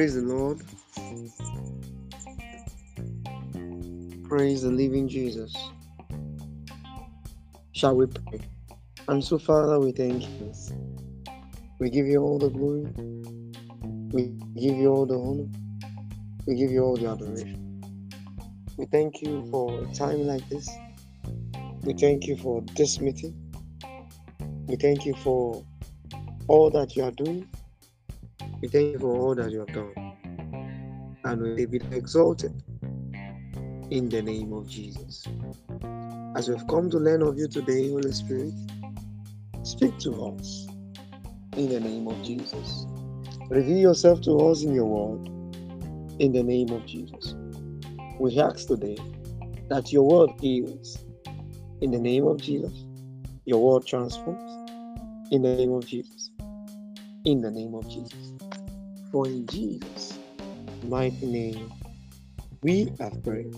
Praise the Lord. Praise the living Jesus. Shall we pray? And so, Father, we thank you. We give you all the glory. We give you all the honor. We give you all the adoration. We thank you for a time like this. We thank you for this meeting. We thank you for all that you are doing. We thank you for all that you have done. And we be exalted in the name of Jesus. As we've come to learn of you today, Holy Spirit, speak to us in the name of Jesus. Reveal yourself to us in your word in the name of Jesus. We ask today that your word heals in the name of Jesus. Your word transforms in the name of Jesus. In the name of Jesus. For in Jesus' mighty name we have prayed.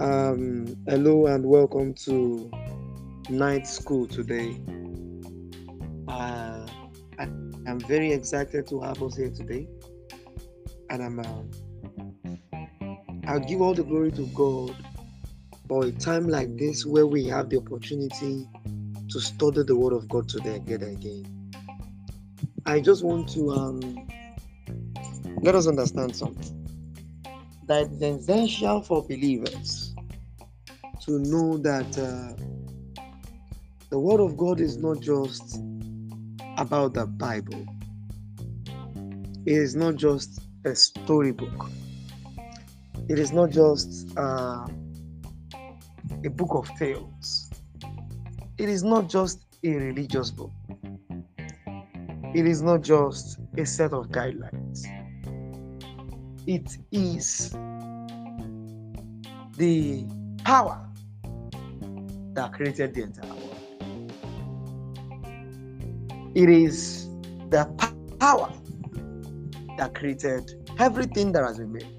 Um, hello and welcome to night school today. Uh, I, am very excited to have us here today, and I'm. Uh, I'll give all the glory to God for a time like this where we have the opportunity to study the Word of God today again again. I just want to um, let us understand something. That it's essential for believers to know that uh, the Word of God is not just about the Bible, it is not just a storybook, it is not just uh, a book of tales, it is not just a religious book, it is not just a set of guidelines. It is the power that created the entire world. It is the power that created everything that has been made.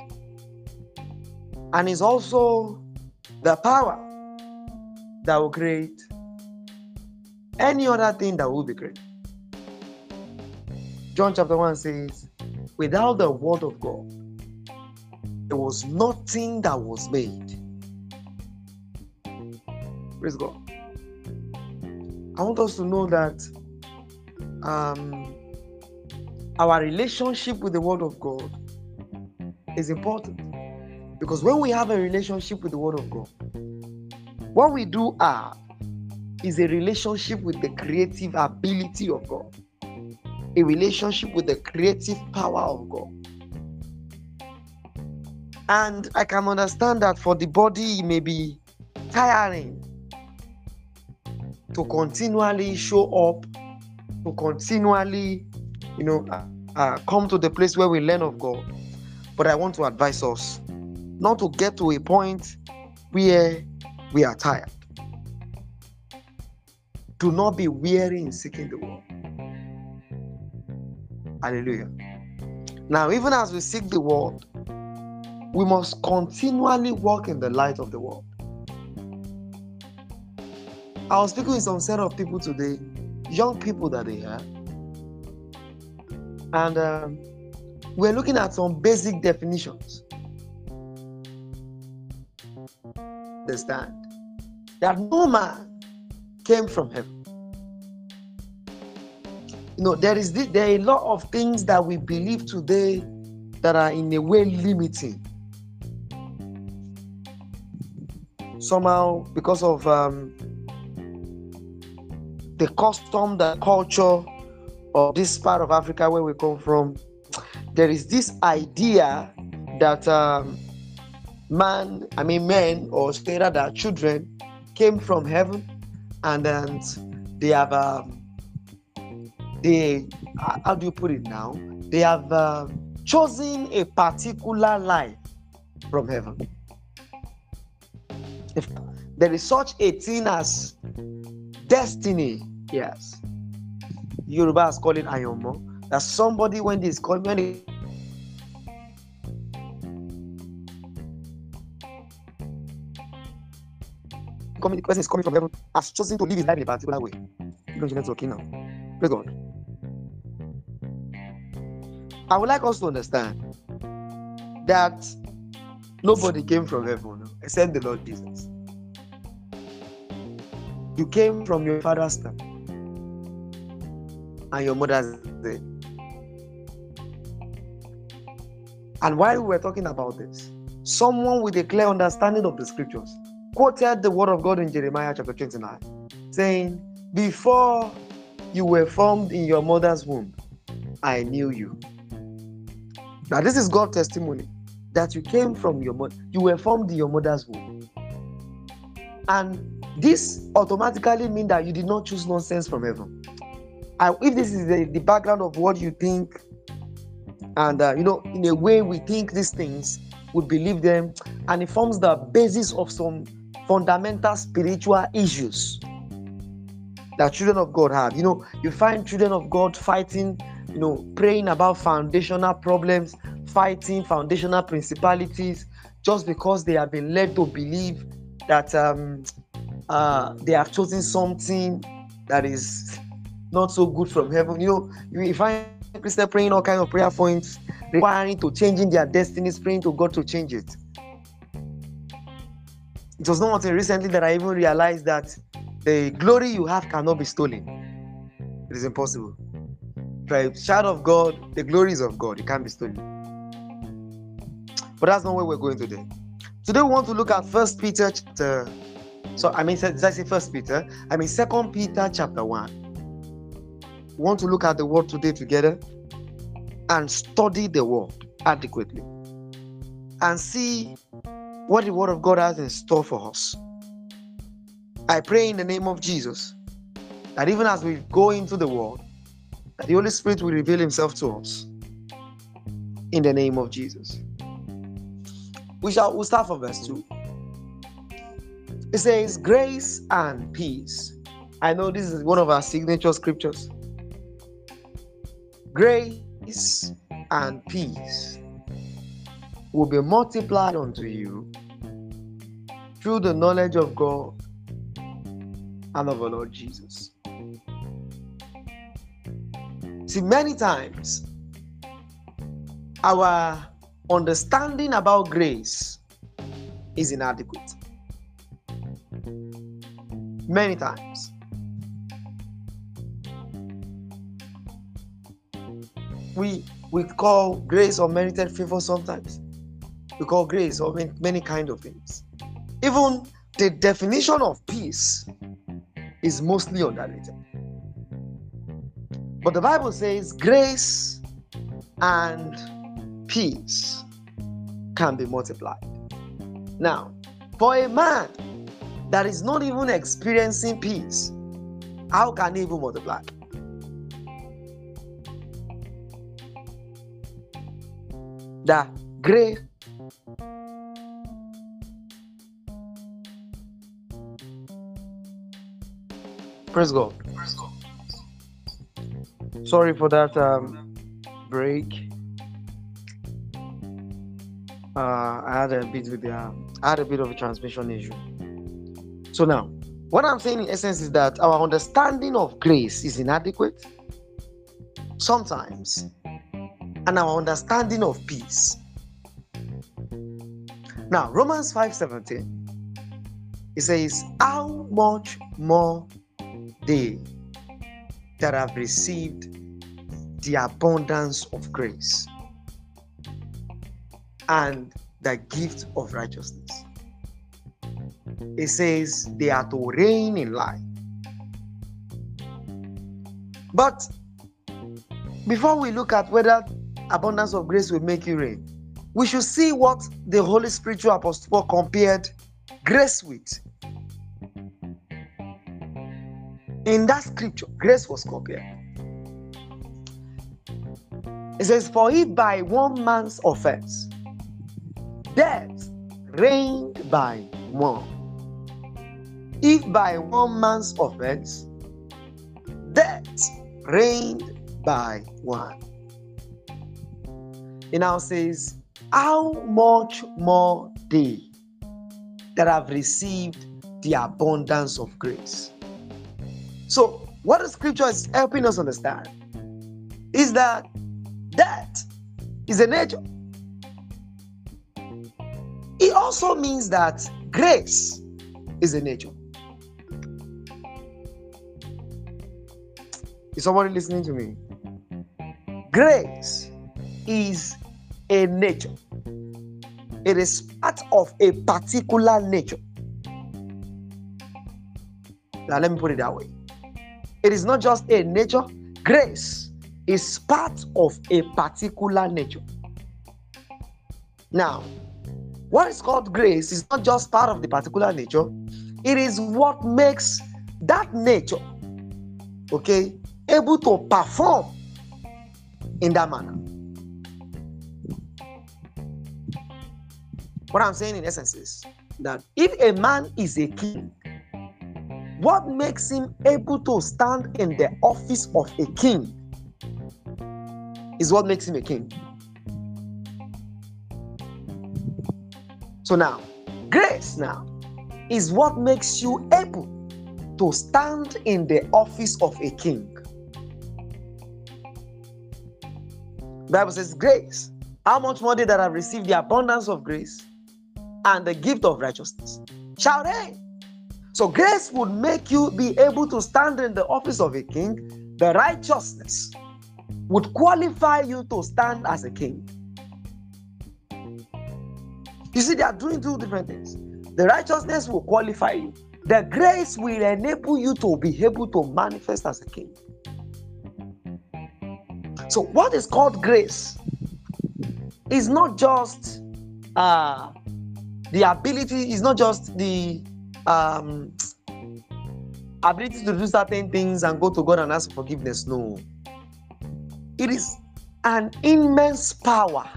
And it's also the power that will create any other thing that will be created. John chapter 1 says, Without the word of God, there was nothing that was made. Praise God. I want us to know that um, our relationship with the Word of God is important. Because when we have a relationship with the Word of God, what we do have is a relationship with the creative ability of God, a relationship with the creative power of God. And I can understand that for the body, it may be tiring to continually show up, to continually, you know, uh, uh, come to the place where we learn of God. But I want to advise us not to get to a point where we are tired. Do not be weary in seeking the word. Hallelujah. Now, even as we seek the word, we must continually walk in the light of the world. I was speaking with some set of people today, young people that they have, and um, we're looking at some basic definitions. Understand that no man came from heaven. You know, there is this, there are a lot of things that we believe today that are in a way limiting. Somehow, because of um, the custom, the culture of this part of Africa where we come from, there is this idea that um, man, I mean men, or say that children came from heaven and then they have um, they how do you put it now? They have uh, chosen a particular life from heaven. If there is such a thing as destiny. Yes. Yoruba is calling Ayanmo. That somebody when this called when coming, the person is coming from heaven has chosen to live his life in a particular way. You know okay now. Praise God. I would like us to understand that nobody came from heaven except the Lord Jesus. You came from your father's stomach and your mother's day. And while we were talking about this, someone with a clear understanding of the scriptures quoted the word of God in Jeremiah chapter 29, saying, Before you were formed in your mother's womb, I knew you. Now, this is God's testimony that you came from your mother, you were formed in your mother's womb. And this automatically means that you did not choose nonsense from heaven. And if this is the, the background of what you think, and uh, you know, in a way we think these things, we believe them, and it forms the basis of some fundamental spiritual issues that children of God have. You know, you find children of God fighting, you know, praying about foundational problems, fighting foundational principalities, just because they have been led to believe that um, uh, they have chosen something that is not so good from heaven. You know, you find Christians praying all kinds of prayer points, requiring to changing their destinies, praying to God to change it. It was not until recently that I even realized that the glory you have cannot be stolen. It is impossible. Right? Child of God, the glories of God. It can't be stolen. But that's not where we're going today. Today we want to look at First Peter chapter. So I mean, did I say First Peter? I mean Second Peter chapter one. We want to look at the word today together and study the word adequately and see what the Word of God has in store for us. I pray in the name of Jesus that even as we go into the world, that the Holy Spirit will reveal Himself to us. In the name of Jesus. We shall we'll start from verse 2. It says, Grace and peace. I know this is one of our signature scriptures. Grace and peace will be multiplied unto you through the knowledge of God and of our Lord Jesus. See, many times our understanding about grace is inadequate. Many times. We we call grace or merited favor sometimes. We call grace or many kind of things. Even the definition of peace is mostly underrated. But the Bible says grace and peace can be multiplied. Now, for a man that is not even experiencing peace, how can he even multiply? The grace Praise God. Sorry for that um, break. Uh, I had a bit with the, uh, I had a bit of a transmission issue. So now, what I'm saying in essence is that our understanding of grace is inadequate sometimes, and our understanding of peace. Now, Romans 5:17, it says, How much more they that have received the abundance of grace and the gift of righteousness. It says they are to reign in life. But before we look at whether abundance of grace will make you reign, we should see what the Holy Spiritual Apostle Paul compared grace with. In that scripture, grace was compared. It says, For if by one man's offense death reigned by one, if by one man's offense death reigned by one. It now says, How much more they that have received the abundance of grace? So, what the scripture is helping us understand is that death is a nature. It also means that grace is a nature. Is somebody listening to me? Grace is a nature. It is part of a particular nature. Now, let me put it that way. It is not just a nature, grace is part of a particular nature. Now, what is called grace is not just part of the particular nature, it is what makes that nature, okay, able to perform in that manner. What I'm saying in essence is that if a man is a king, what makes him able to stand in the office of a king is what makes him a king. So now, grace now is what makes you able to stand in the office of a king. Bible says grace. How much more they that have received the abundance of grace and the gift of righteousness shall reign. So grace would make you be able to stand in the office of a king. The righteousness would qualify you to stand as a king. You see, they are doing two different things. The righteousness will qualify you. The grace will enable you to be able to manifest as a king. So, what is called grace is not just uh, the ability, is not just the um, ability to do certain things and go to God and ask for forgiveness. No, it is an immense power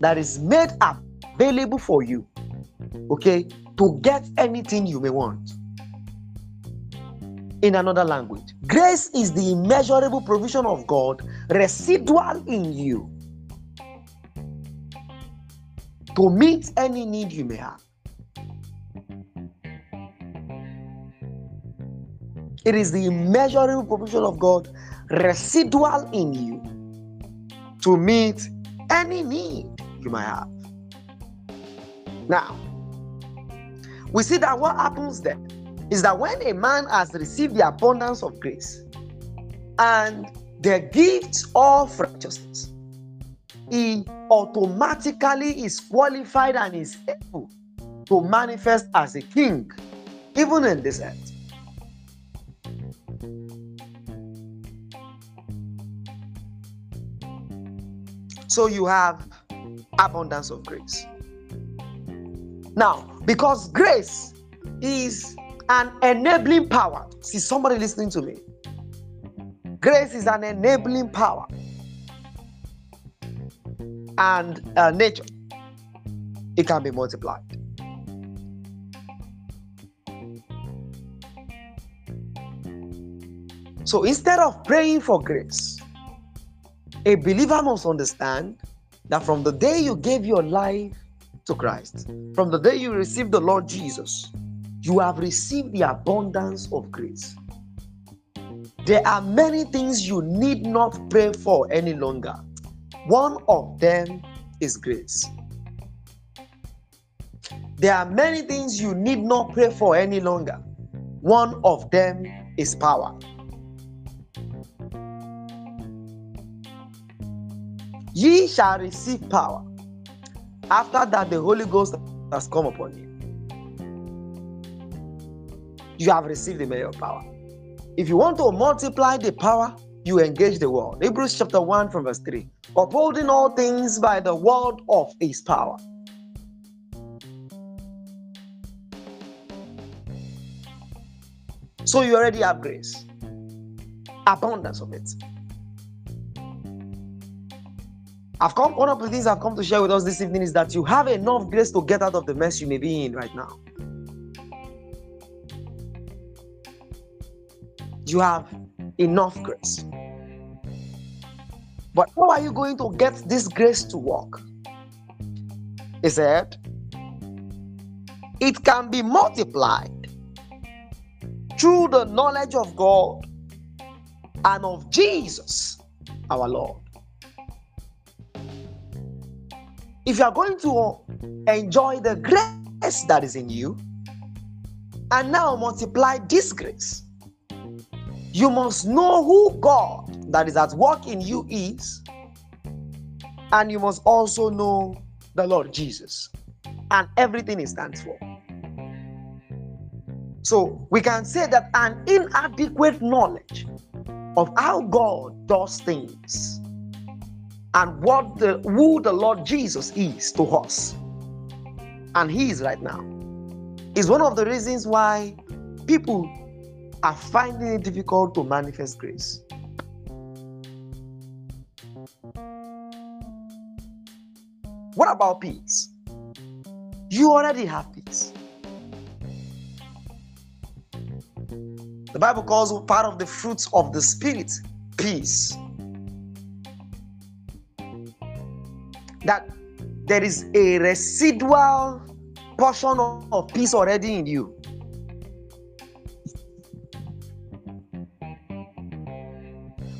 that is made available for you, okay, to get anything you may want in another language. Grace is the immeasurable provision of God residual in you to meet any need you may have. It is the immeasurable provision of God residual in you to meet any need you might have. Now, we see that what happens then is that when a man has received the abundance of grace and the gift of righteousness, he automatically is qualified and is able to manifest as a king, even in this earth. So you have abundance of grace. Now, because grace is an enabling power. See, somebody listening to me. Grace is an enabling power. And uh, nature, it can be multiplied. So instead of praying for grace, a believer must understand that from the day you gave your life to Christ, from the day you received the Lord Jesus, you have received the abundance of grace. There are many things you need not pray for any longer. One of them is grace. There are many things you need not pray for any longer. One of them is power. Ye shall receive power. After that, the Holy Ghost has come upon you you have received the measure of power. If you want to multiply the power, you engage the world. Hebrews chapter 1 from verse 3. Upholding all things by the word of his power. So you already have grace, abundance of it. I've come, one of the things I've come to share with us this evening is that you have enough grace to get out of the mess you may be in right now. you have enough grace. But how are you going to get this grace to work? He said, it can be multiplied through the knowledge of God and of Jesus, our Lord. If you are going to enjoy the grace that is in you, and now multiply this grace, you must know who God that is at work in you is, and you must also know the Lord Jesus and everything He stands for. So we can say that an inadequate knowledge of how God does things and what the who the Lord Jesus is to us, and He is right now, is one of the reasons why people are finding it difficult to manifest grace. What about peace? You already have peace. The Bible calls part of the fruits of the Spirit peace. That there is a residual portion of peace already in you.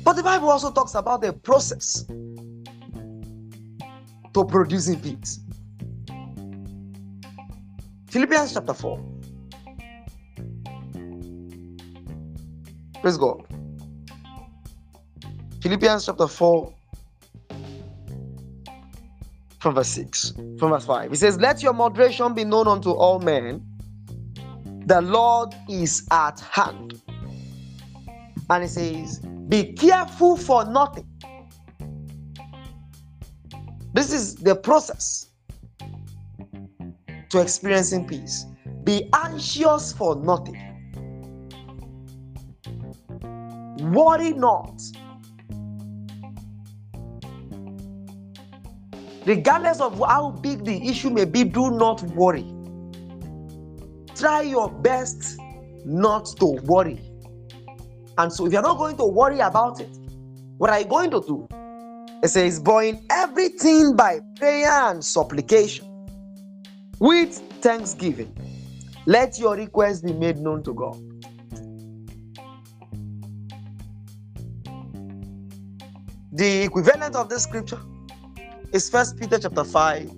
But the Bible also talks about the process to producing peace. Philippians chapter 4. Praise God. Philippians chapter 4, from verse 6, from verse 5. He says, Let your moderation be known unto all men. The Lord is at hand. And he says, Be careful for nothing. This is the process to experiencing peace. Be anxious for nothing. Worry not. Regardless of how big the issue may be, do not worry. Try your best not to worry. And so, if you're not going to worry about it, what are you going to do? It says, But in everything by prayer and supplication, with thanksgiving, let your request be made known to God. The equivalent of this scripture is First Peter chapter 5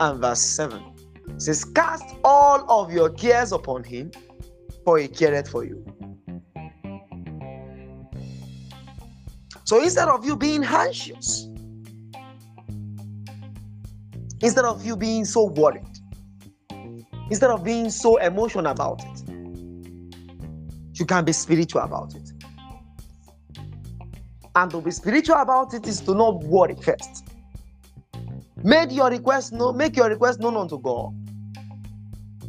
and verse 7. It says, Cast all of your cares upon him, for he careth for you. So instead of you being anxious, instead of you being so worried, instead of being so emotional about it, you can be spiritual about it. And to be spiritual about it is to not worry first. Make your request known, make your request known unto God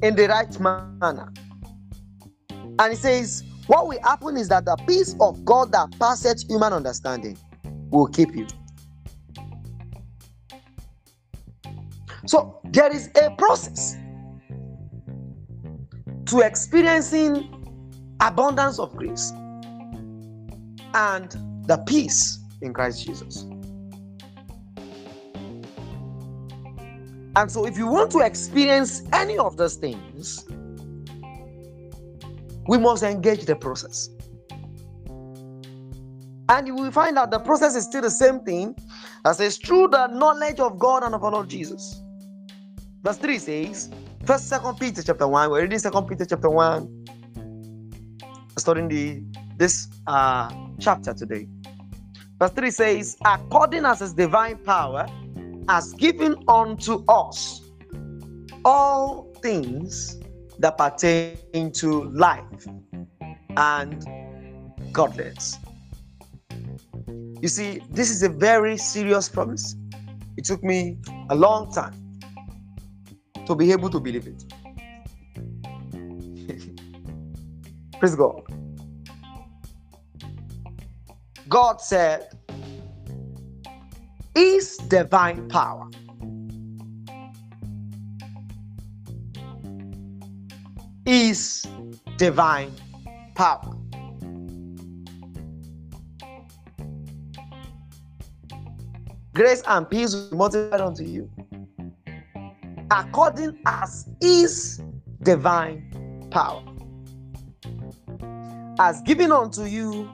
in the right manner. And he says, What will happen is that the peace of God that passeth human understanding will keep you. So there is a process to experiencing abundance of grace and the peace in Christ Jesus. And so, if you want to experience any of those things, we must engage the process. And you will find that the process is still the same thing as says through the knowledge of God and of our Lord Jesus. Verse 3 says, First, Second Peter chapter 1. We're reading Second Peter chapter 1, studying the this uh chapter today. Verse 3 says, according as his divine power has given unto us all things that pertain to life and godliness. You see, this is a very serious promise. It took me a long time to be able to believe it. Praise God. God said, is divine power. Is divine power. Grace and peace will be multiplied unto you according as is divine power As given unto you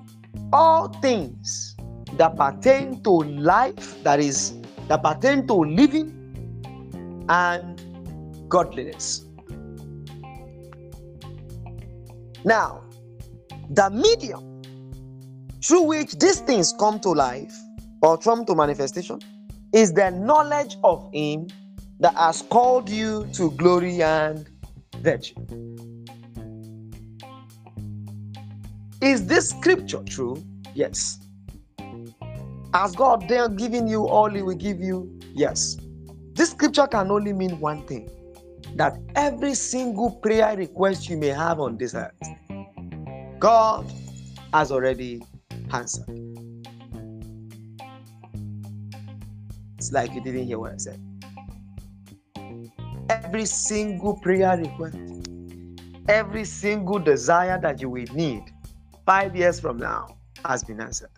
all things that pertain to life, that is, that pertain to living and godliness. Now, the medium through which these things come to life or come to manifestation is the knowledge of Him that has called you to glory and virtue. Is this scripture true? Yes. Has God then given you all He will give you? Yes. This scripture can only mean one thing that every single prayer request you may have on this earth, God has already answered. It's like you didn't hear what I said. Every single prayer request, every single desire that you will need five years from now has been answered.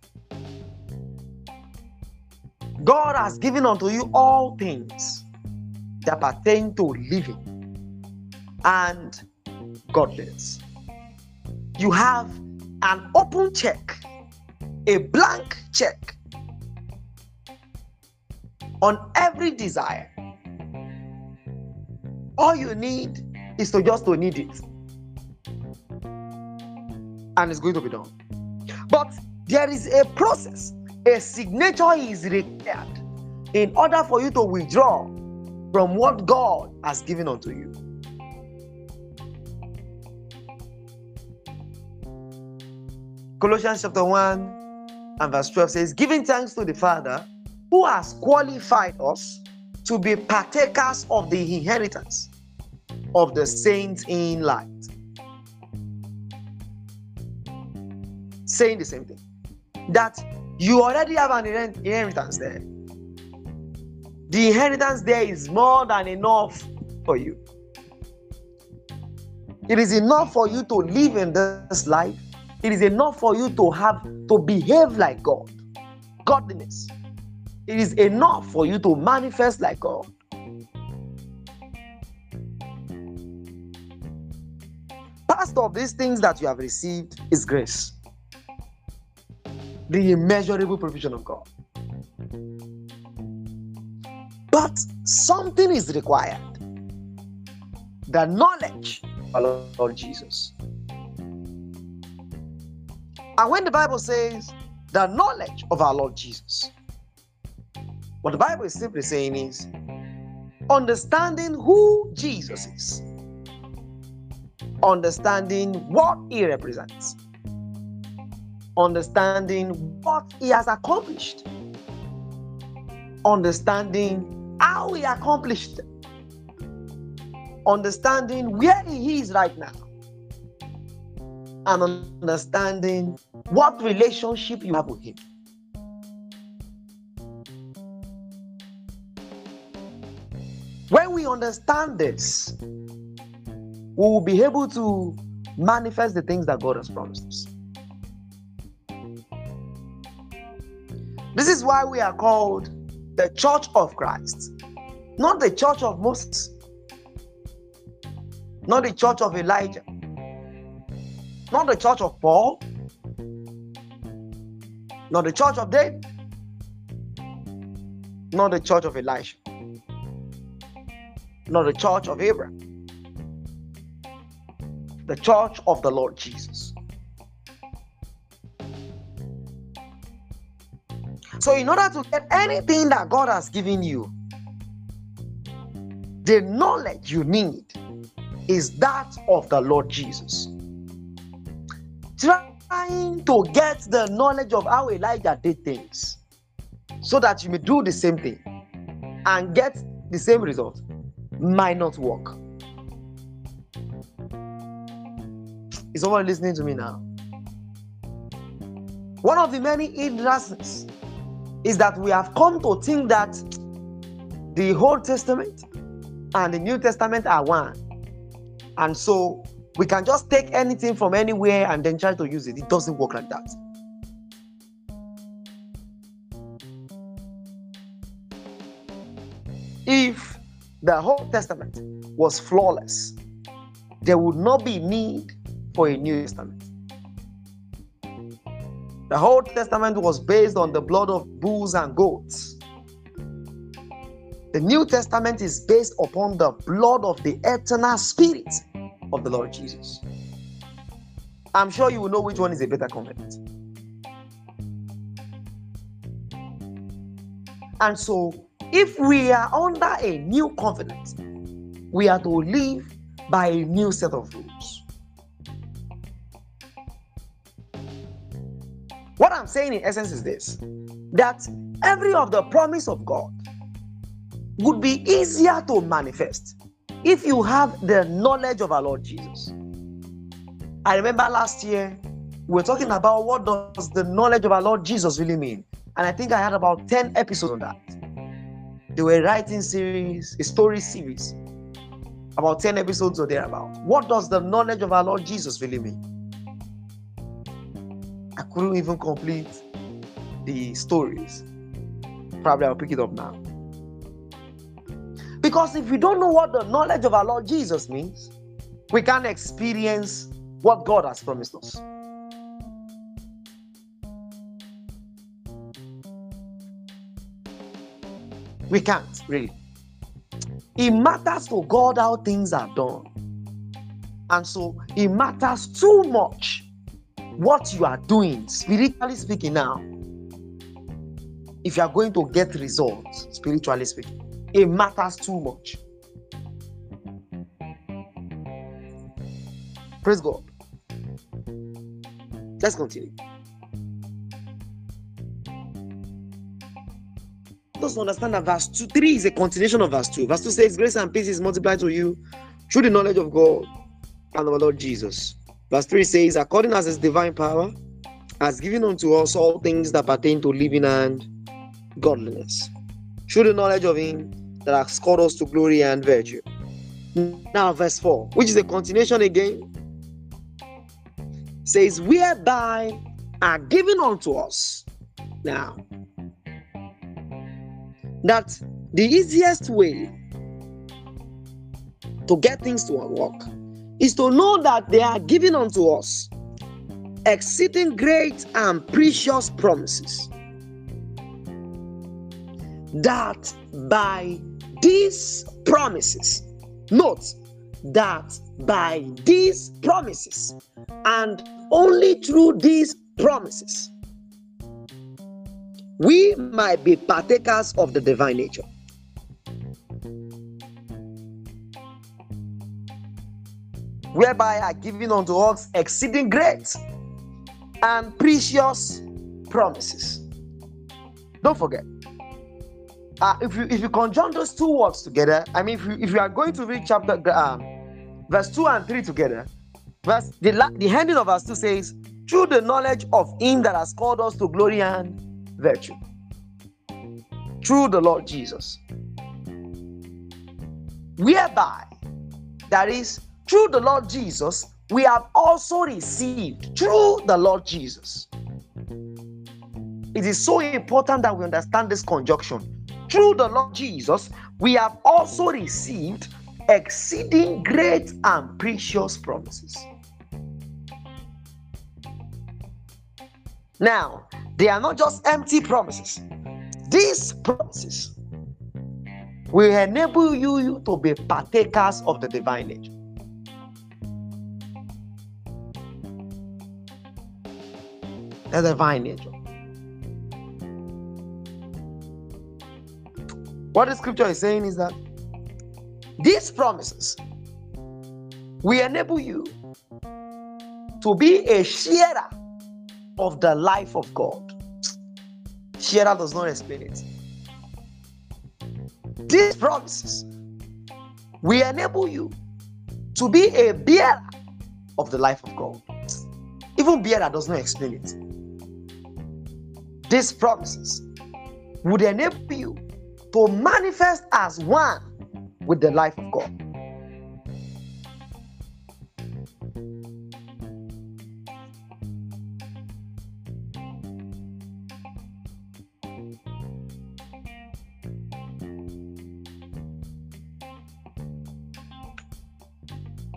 God has given unto you all things that pertain to living and godliness. You have an open check, a blank check on every desire. All you need is to just to need it. And it's going to be done. But there is a process a signature is required in order for you to withdraw from what God has given unto you. Colossians chapter 1 and verse 12 says, Giving thanks to the Father who has qualified us to be partakers of the inheritance of the saints in light. Saying the same thing. That you already have an inheritance there. The inheritance there is more than enough for you. It is enough for you to live in this life. It is enough for you to have to behave like God. Godliness. It is enough for you to manifest like God. Part of these things that you have received is grace the immeasurable provision of God. But something is required the knowledge of our Lord Jesus. And when the Bible says the knowledge of our Lord Jesus, what the Bible is simply saying is understanding who Jesus is, understanding what he represents understanding what he has accomplished, understanding how he accomplished understanding where he is right now, and understanding what relationship you have with him. When we understand this, we will be able to manifest the things that God has promised us. This is why we are called the Church of Christ, not the Church of Moses, not the Church of Elijah, not the Church of Paul, not the Church of David, not the Church of Elisha, not the Church of Abraham, the Church of the Lord Jesus. So, in order to get anything that God has given you, the knowledge you need is that of the Lord Jesus. Trying to get the knowledge of how Elijah did things so that you may do the same thing and get the same result might not work. Is someone listening to me now? One of the many hindrances is that we have come to think that the Old Testament and the New Testament are one. And so we can just take anything from anywhere and then try to use it. It doesn't work like that. If the Old Testament was flawless, there would not be need for a New Testament. The Old Testament was based on the blood of bulls and goats. The New Testament is based upon the blood of the eternal spirit of the Lord Jesus. I'm sure you will know which one is a better covenant. And so, if we are under a new covenant, we are to live by a new set of rules. I'm saying in essence is this that every of the promise of God would be easier to manifest if you have the knowledge of our Lord Jesus. I remember last year we were talking about what does the knowledge of our Lord Jesus really mean, and I think I had about 10 episodes on that. They were writing series, a story series, about 10 episodes or thereabout. What does the knowledge of our Lord Jesus really mean? I couldn't even complete the stories. Probably I'll pick it up now. Because if we don't know what the knowledge of our Lord Jesus means, we can't experience what God has promised us. We can't really. It matters to God how things are done. And so it matters too much what you are doing, spiritually speaking, now. If you are going to get results, spiritually speaking, it matters too much. Praise God. Let's continue. Let's understand that verse 2, 3 is a continuation of verse 2. Verse 2 says, Grace and peace is multiplied to you through the knowledge of God and our Lord Jesus. Verse 3 says, According as his divine power has given unto us all things that pertain to living and godliness, through the knowledge of him that has called us to glory and virtue. Now, verse 4, which is a continuation again, says, whereby are given unto us. Now, that the easiest way to get things to work is to know that they are given unto us exceeding great and precious promises. That by these promises, note that by these promises, and only through these promises, we might be partakers of the divine nature. Whereby are given unto us exceeding great and precious promises. Don't forget, uh, if you if you conjunct those two words together, I mean, if you if you are going to read chapter um, verse two and three together, verse the the ending of verse two says, "Through the knowledge of Him that has called us to glory and virtue, through the Lord Jesus, whereby that is through the Lord Jesus, we have also received through the Lord Jesus." It is so important that we understand this conjunction through the Lord Jesus, we have also received exceeding great and precious promises. Now, they are not just empty promises. These promises will enable you to be partakers of the divine nature. The divine nature. What the scripture is saying is that these promises will enable you to be a sharer of the life of God. Sharer does not explain it. These promises will enable you to be a bearer of the life of God. Even bearer does not explain it. These promises would enable you to manifest as one with the life of God.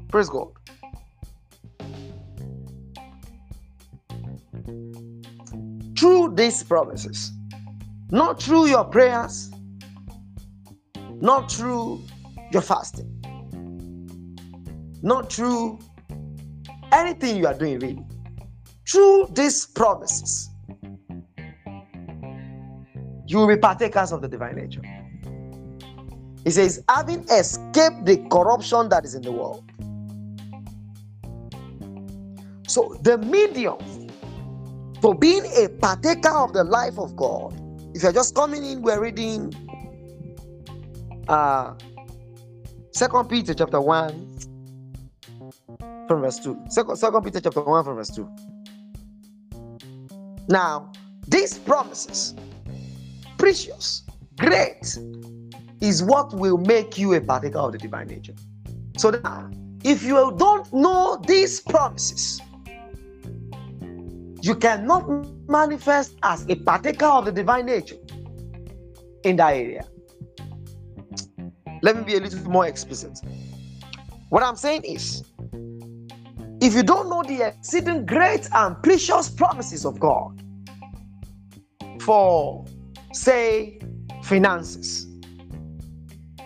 Praise God. These promises, not through your prayers, not through your fasting, not through anything you are doing, really, through these promises, you will be partakers of the divine nature. He says, having escaped the corruption that is in the world. So, the medium for being a partaker of the life of God, if you're just coming in, we're reading uh Second Peter chapter 1 from verse 2. Second, Second Peter chapter 1 from verse 2. Now, these promises, precious, great, is what will make you a partaker of the divine nature. So now, if you don't know these promises, you cannot manifest as a partaker of the divine nature in that area. Let me be a little more explicit. What I'm saying is, if you don't know the exceeding great and precious promises of God for, say, finances,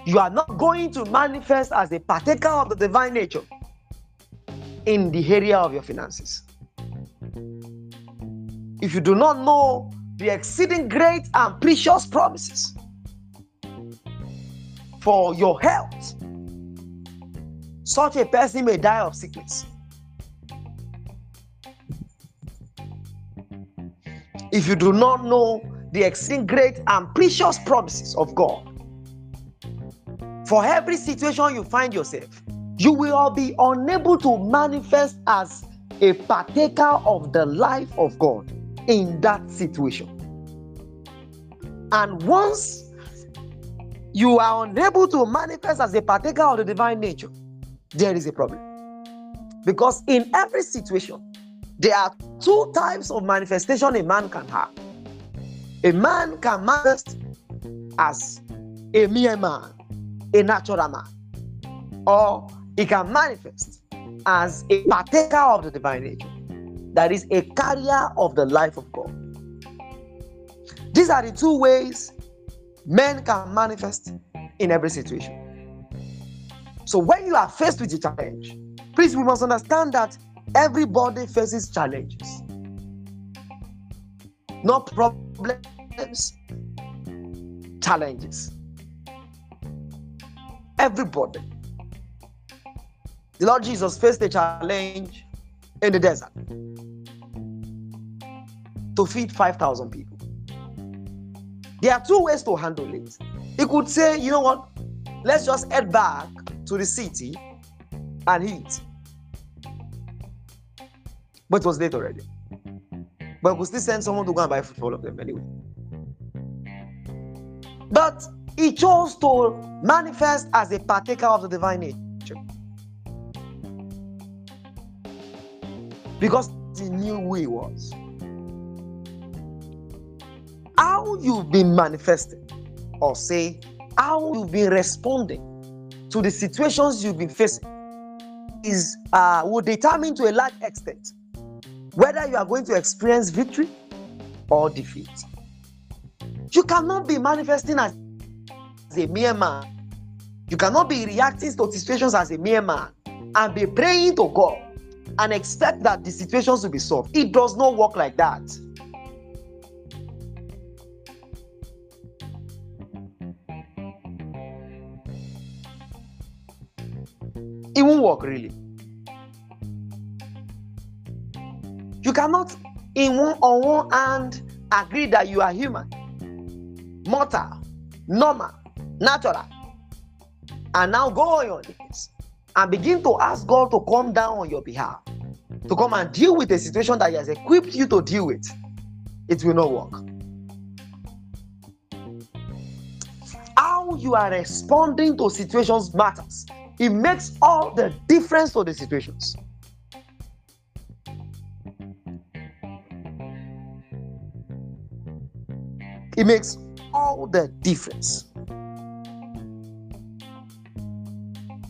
you are not going to manifest as a partaker of the divine nature in the area of your finances. If you do not know the exceeding great and precious promises for your health, such a person may die of sickness. If you do not know the exceeding great and precious promises of God for every situation you find yourself, you will be unable to manifest as a partaker of the life of God in that situation. And once you are unable to manifest as a partaker of the divine nature, there is a problem. Because in every situation, there are two types of manifestation a man can have. A man can manifest as a mere man, a natural man, or he can manifest as a partaker of the divine nature, that is, a carrier of the life of God. These are the two ways men can manifest in every situation. So, when you are faced with a challenge, please, we must understand that everybody faces challenges, not problems, challenges. Everybody. The Lord Jesus faced a challenge in the desert to feed 5,000 people. There are two ways to handle it. He could say, you know what, let's just head back to the city and eat. But it was late already. But we still send someone to go and buy food for all of them anyway. But he chose to manifest as a partaker of the divine nature. Because he knew who he was. How you've been manifesting, or say, how you've been responding to the situations you've been facing, is uh, will determine to a large extent whether you are going to experience victory or defeat. You cannot be manifesting as a mere man. You cannot be reacting to situations as a mere man and be praying to God and expect that the situations will be solved. It does not work like that. It won't work really. You cannot, in one on one hand, agree that you are human, mortal, normal, natural, and now go on your knees and begin to ask God to come down on your behalf, to come and deal with the situation that He has equipped you to deal with, it will not work. How you are responding to situations matters. It makes all the difference to the situations. It makes all the difference.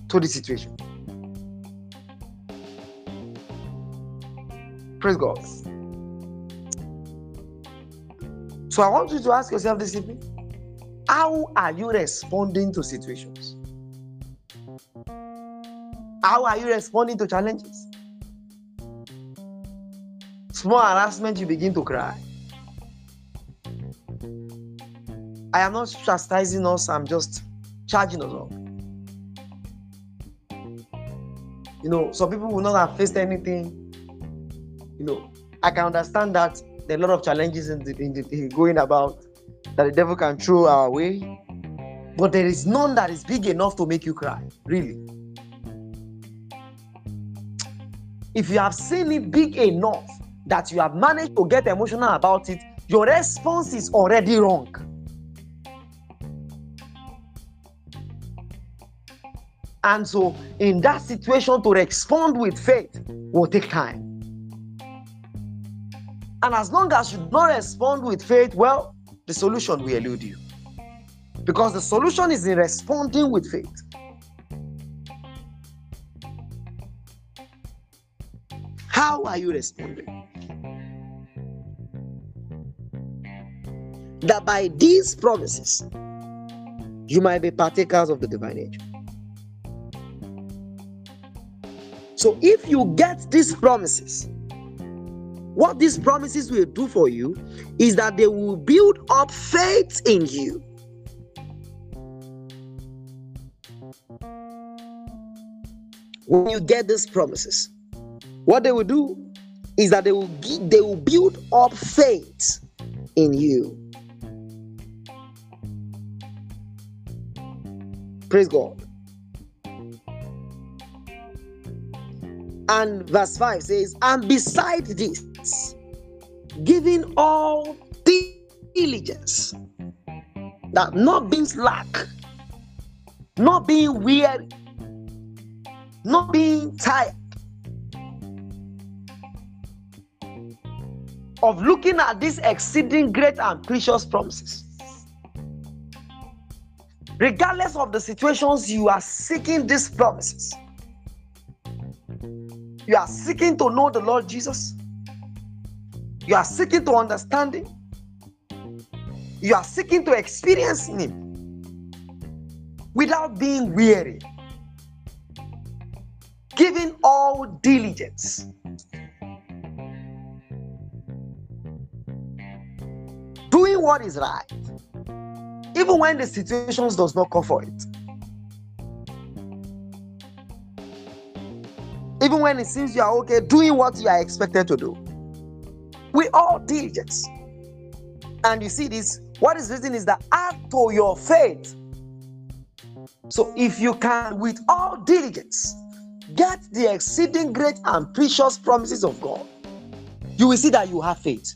To the situation. Praise God. So I want you to ask yourself this evening how are you responding to situations? How are you responding to challenges? Small harassment, you begin to cry. I am not chastising us, I'm just charging us up. You know, some people will not have faced anything. You know, I can understand that there are a lot of challenges in, the, in, the, in going about that the devil can throw our way, but there is none that is big enough to make you cry, really. If you have seen it big enough that you have managed to get emotional about it, your response is already wrong. And so, in that situation, to respond with faith will take time. And as long as you don't respond with faith, well, the solution will elude you. Because the solution is in responding with faith. How are you responding? That by these promises, you might be partakers of the divine nature. So if you get these promises, what these promises will do for you is that they will build up faith in you. When you get these promises, what they will do is that they will they will build up faith in you. Praise God. And verse 5 says, And beside this, giving all diligence, that not being slack, not being weary, not being tired of looking at these exceeding great and precious promises. Regardless of the situations you are seeking these promises you are seeking to know the Lord Jesus. You are seeking to understand Him. You are seeking to experience Him without being weary. Giving all diligence. Doing what is right. Even when the situations does not call for it. Even when it seems you are okay, doing what you are expected to do. We all diligence. And you see this, what is written is that add to your faith. So if you can, with all diligence, get the exceeding great and precious promises of God, you will see that you have faith.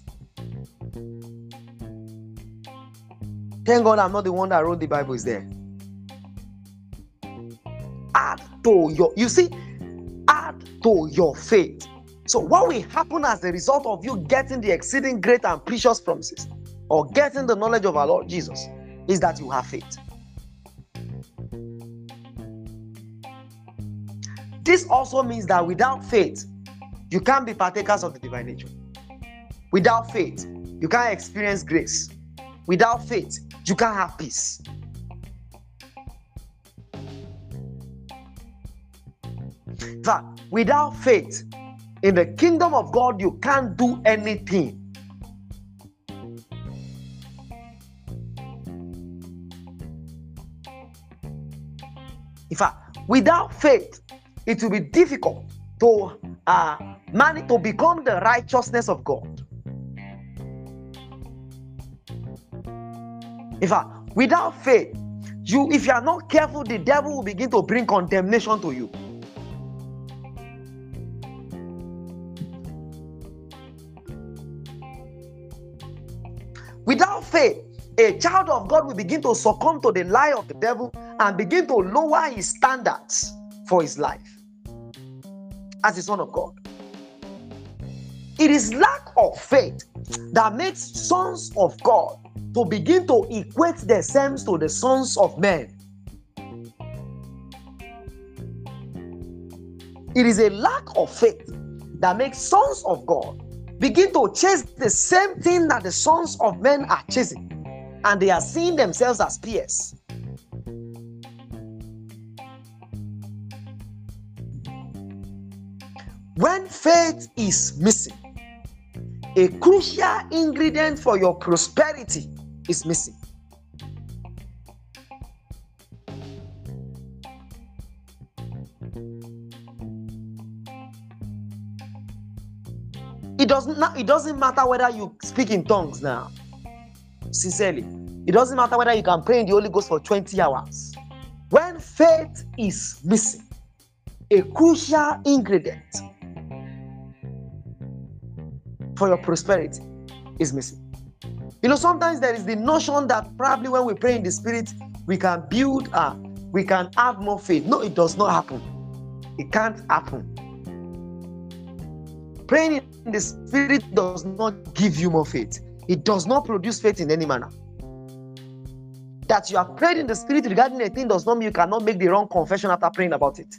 Thank God I'm not the one that wrote the Bible, is there. Add to your, you see, add to your faith. So, what will happen as a result of you getting the exceeding great and precious promises or getting the knowledge of our Lord Jesus is that you have faith. This also means that without faith, you can't be partakers of the divine nature. Without faith, you can't experience grace. Without faith, you can't have peace. That without faith in the kingdom of God, you can't do anything. In fact, without faith, it will be difficult to uh, man to become the righteousness of God. In fact, without faith, you if you are not careful, the devil will begin to bring condemnation to you. Faith, a child of God will begin to succumb to the lie of the devil and begin to lower his standards for his life as a son of God. It is lack of faith that makes sons of God to begin to equate themselves to the sons of men. It is a lack of faith that makes sons of God begin to chase the same thing that the sons of men are chasing. and they are seeing themselves as peers. When faith is missing, a crucial ingredient for your prosperity is missing. Doesn't it doesn't matter whether you speak in tongues now. Sincerely, it doesn't matter whether you can pray in the Holy Ghost for 20 hours. When faith is missing, a crucial ingredient for your prosperity is missing. You know, sometimes there is the notion that probably when we pray in the spirit, we can build, uh, we can have more faith. No, it does not happen. It can't happen. Praying in the spirit does not give you more faith, it does not produce faith in any manner. That you have prayed in the spirit regarding a thing does not mean you cannot make the wrong confession after praying about it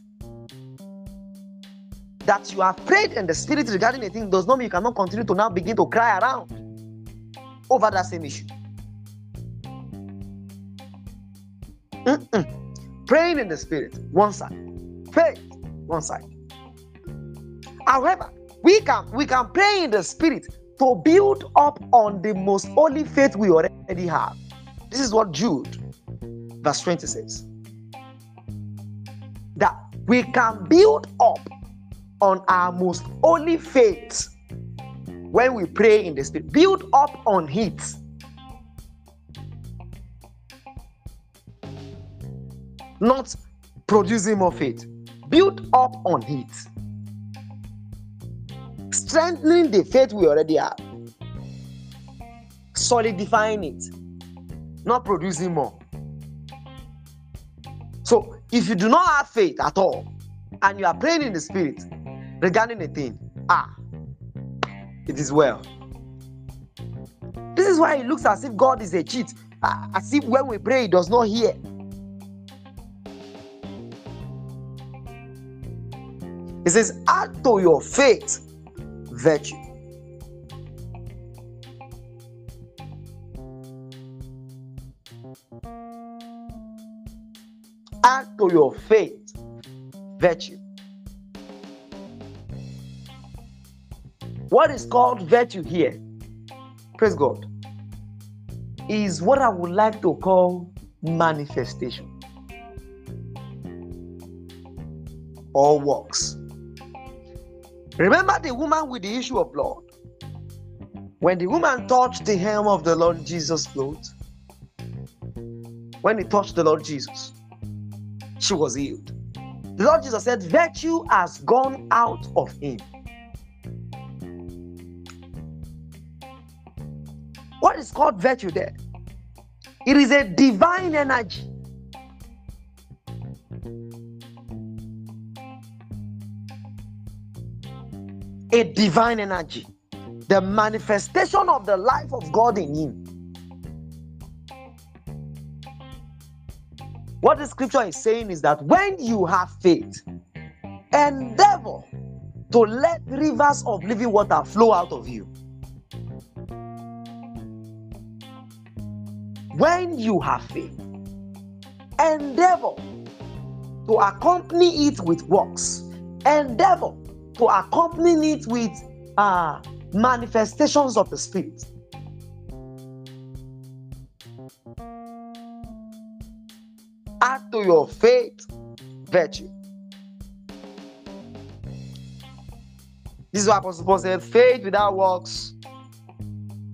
that you have prayed in the spirit regarding a thing does not mean you cannot continue to now begin to cry around over that same issue. Mm-mm. Praying in the spirit, one side, faith, one side. However, we can we can pray in the spirit to build up on the most holy faith we already have. This is what Jude, verse 20 says. That we can build up on our most holy faith when we pray in the spirit. Build up on it. Not producing more faith. Build up on it. Strengthening the faith we already have. Solidifying it. Not producing more. So, if you do not have faith at all and you are praying in the spirit, regarding a thing, ah, it is well. This is why it looks as if God is a cheat, ah, as if when we pray, He does not hear. It says, add to your faith virtue. Add to your faith virtue. What is called virtue here, praise God, is what I would like to call manifestation or works. Remember the woman with the issue of blood? When the woman touched the hem of the Lord Jesus' clothes, when he touched the Lord Jesus, she was healed. The Lord Jesus said, Virtue has gone out of him. What is called virtue there? It is a divine energy. A divine energy. The manifestation of the life of God in him. What the scripture is saying is that when you have faith, endeavor to let rivers of living water flow out of you. when you have faith, endeavor to accompany it with works, endeavor to accompany it with uh, manifestations of the Spirit. Add to your faith virtue. This is what Apostle Paul said faith without works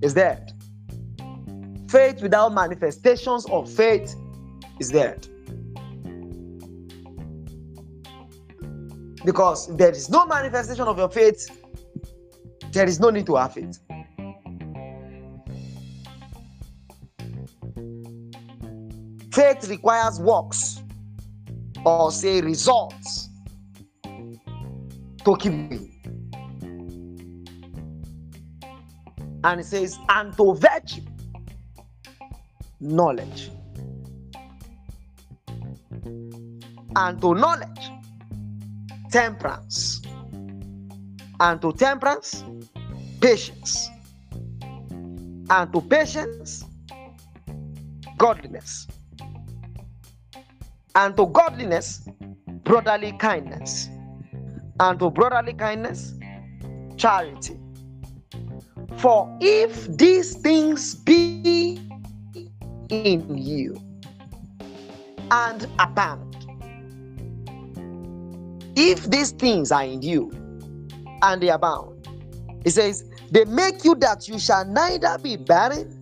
is dead. Faith without manifestations of faith is dead. Because there is no manifestation of your faith, there is no need to have it. Faith requires works or say results to keep me. And it says, and to virtue knowledge. And to knowledge, temperance. And to temperance, patience. And to patience, godliness. And to godliness, brotherly kindness. And to brotherly kindness, charity. For if these things be in you and abound, if these things are in you and they abound, it says, they make you that you shall neither be barren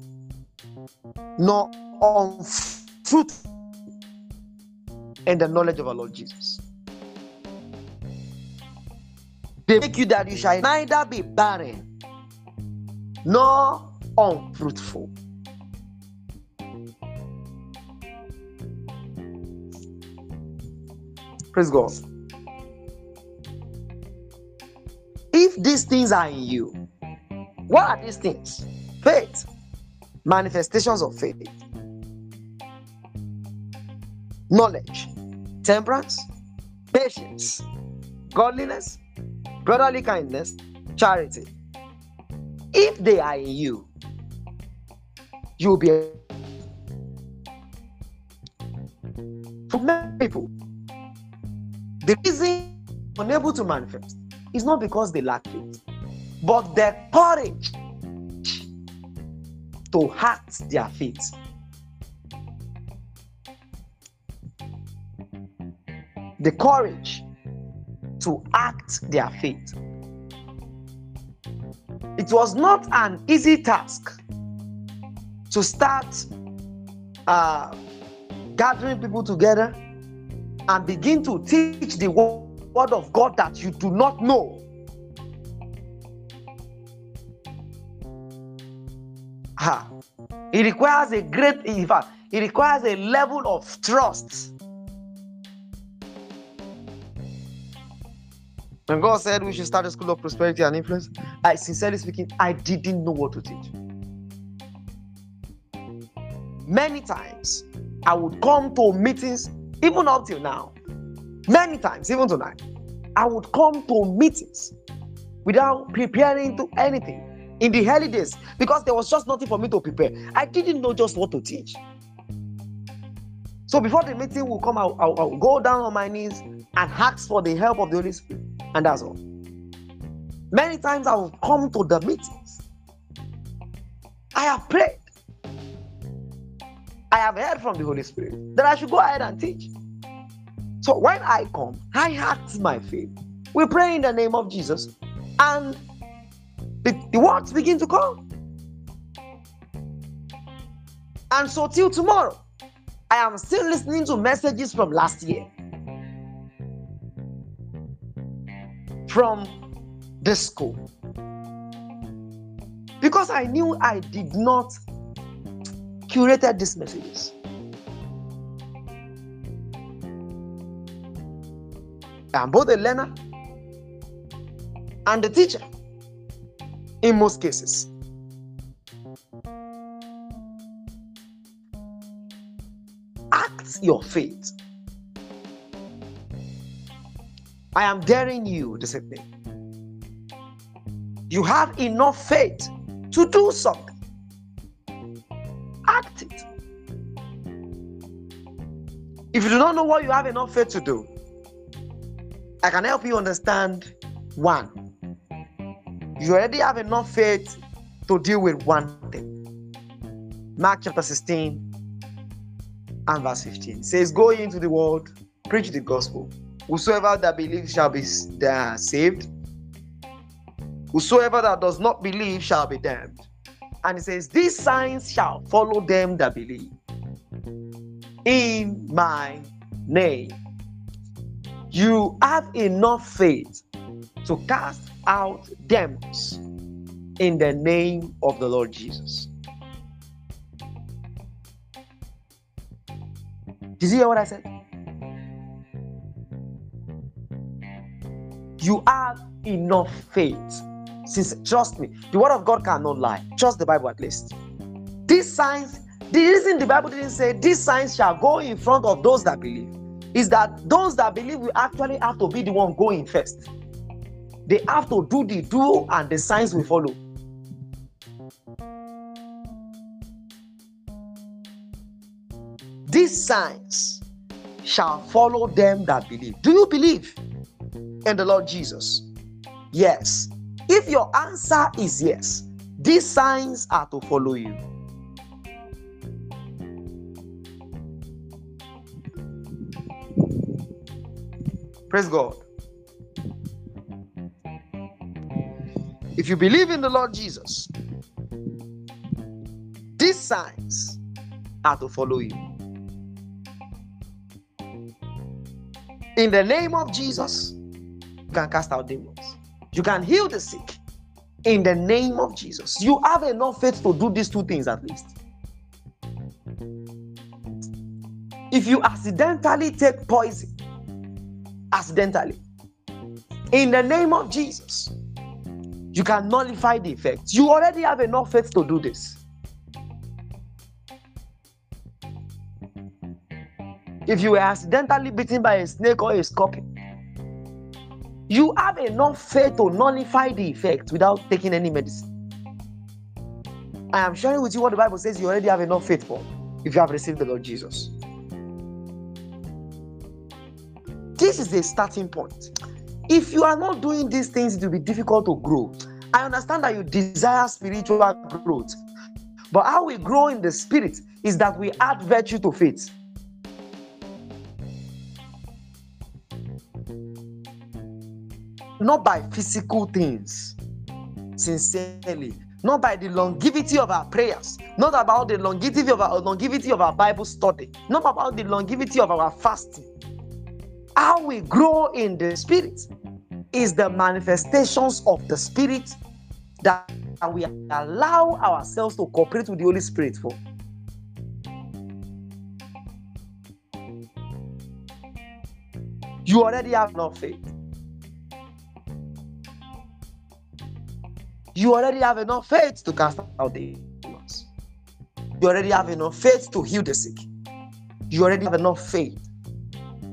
nor unfruitful in the knowledge of our Lord Jesus. They make you that you shall neither be barren nor unfruitful. Praise God. These things are in you, what are these things? Faith, manifestations of faith, knowledge, temperance, patience, godliness, brotherly kindness, charity. If they are in you, you will be for many people. The reason unable to manifest is not because they lack faith, but their courage to act their faith. The courage to act their faith. It was not an easy task to start uh, gathering people together and begin to teach the word of God that you do not know. Ha. It requires a great, in fact, it requires a level of trust. When God said we should start a school of prosperity and influence, I sincerely speaking, I didn't know what to teach. Many times I would come to meetings, even up till now, many times, even tonight, I would come to meetings without preparing to anything in the early days because there was just nothing for me to prepare. I didn't know just what to teach. So before the meeting will come, I'll, I'll, I'll go down on my knees and ask for the help of the Holy Spirit, and that's all. Many times I will come to the meetings. I have prayed. I have heard from the Holy Spirit that I should go ahead and teach. So when I come, I act my faith. We pray in the name of Jesus, and the, the words begin to come. And so till tomorrow, I am still listening to messages from last year. From the school. Because I knew I did not curated these messages. I'm both the learner and the teacher in most cases. Act your faith. I am daring you this evening. You have enough faith to do something. Act it. If you do not know what you have enough faith to do, I can help you understand one. You already have enough faith to deal with one thing. Mark chapter 16 and verse 15 says, Go into the world, preach the gospel. Whosoever that believes shall be uh, saved. Whosoever that does not believe shall be damned. And it says, These signs shall follow them that believe. In my name. You have enough faith to cast out demons in the name of the Lord Jesus. Did you hear what I said? You have enough faith. Since trust me, the word of God cannot lie. Trust the Bible at least. These signs, the reason the Bible didn't say these signs shall go in front of those that believe is that those that believe will actually have to be the one going first. They have to do the do and the signs will follow. these signs shall follow them that believe. Do you believe in the Lord Jesus? Yes. If your answer is yes, these signs are to follow you. Praise God. If you believe in the Lord Jesus, these signs are to follow you. In the name of Jesus, you can cast out demons. You can heal the sick. In the name of Jesus. You have enough faith to do these two things at least. If you accidentally take poison, accidentally, in the name of Jesus, you can nullify the effects. You already have enough faith to do this. If you were accidentally bitten by a snake or a scorpion, you have enough faith to nullify the effect without taking any medicine. I am sharing with you what the Bible says you already have enough faith for if you have received the Lord Jesus. This is a starting point. If you are not doing these things, it will be difficult to grow. I understand that you desire spiritual growth, but how we grow in the spirit is that we add virtue to faith. not by physical things, sincerely, not by the longevity of our prayers, not about the longevity of our longevity of our Bible study, not about the longevity of our fasting. How we grow in the spirit is the manifestations of the spirit that we allow ourselves to cooperate with the Holy Spirit for. You already have enough faith. you already have enough faith to cast out the demons. You already have enough faith to heal the sick. You already have enough faith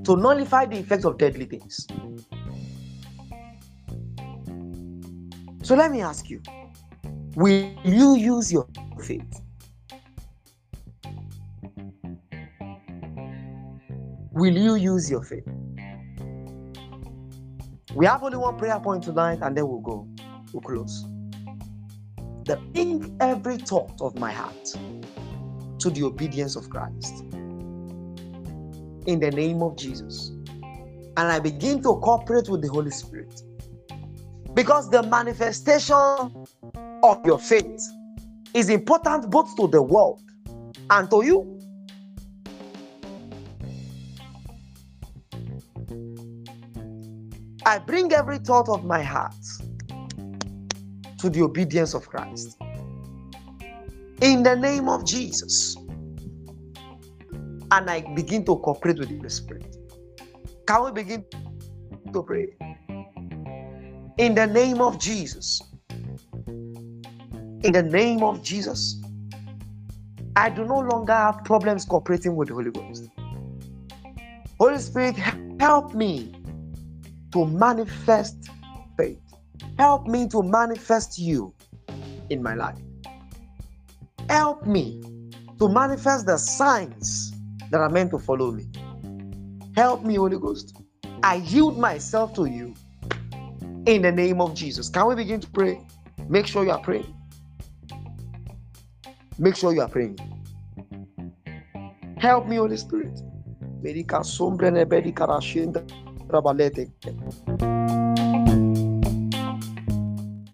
to nullify the effects of deadly things. So let me ask you will you use your faith? Will you use your faith? We have only one prayer point tonight and then we'll go. We'll close that bring every thought of my heart to the obedience of Christ. In the name of Jesus. And I begin to cooperate with the Holy Spirit. Because the manifestation of your faith is important both to the world and to you. I bring every thought of my heart to the obedience of Christ. In the name of Jesus. And I begin to cooperate with the Spirit. Can we begin to pray? In the name of Jesus. In the name of Jesus. I do no longer have problems cooperating with the Holy Ghost. Holy Spirit, help me to manifest faith. Help me to manifest you in my life. Help me to manifest the signs that are meant to follow me. Help me, Holy Ghost. I yield myself to you in the name of Jesus. Can we begin to pray? Make sure you are praying. Make sure you are praying. Help me, Holy Spirit.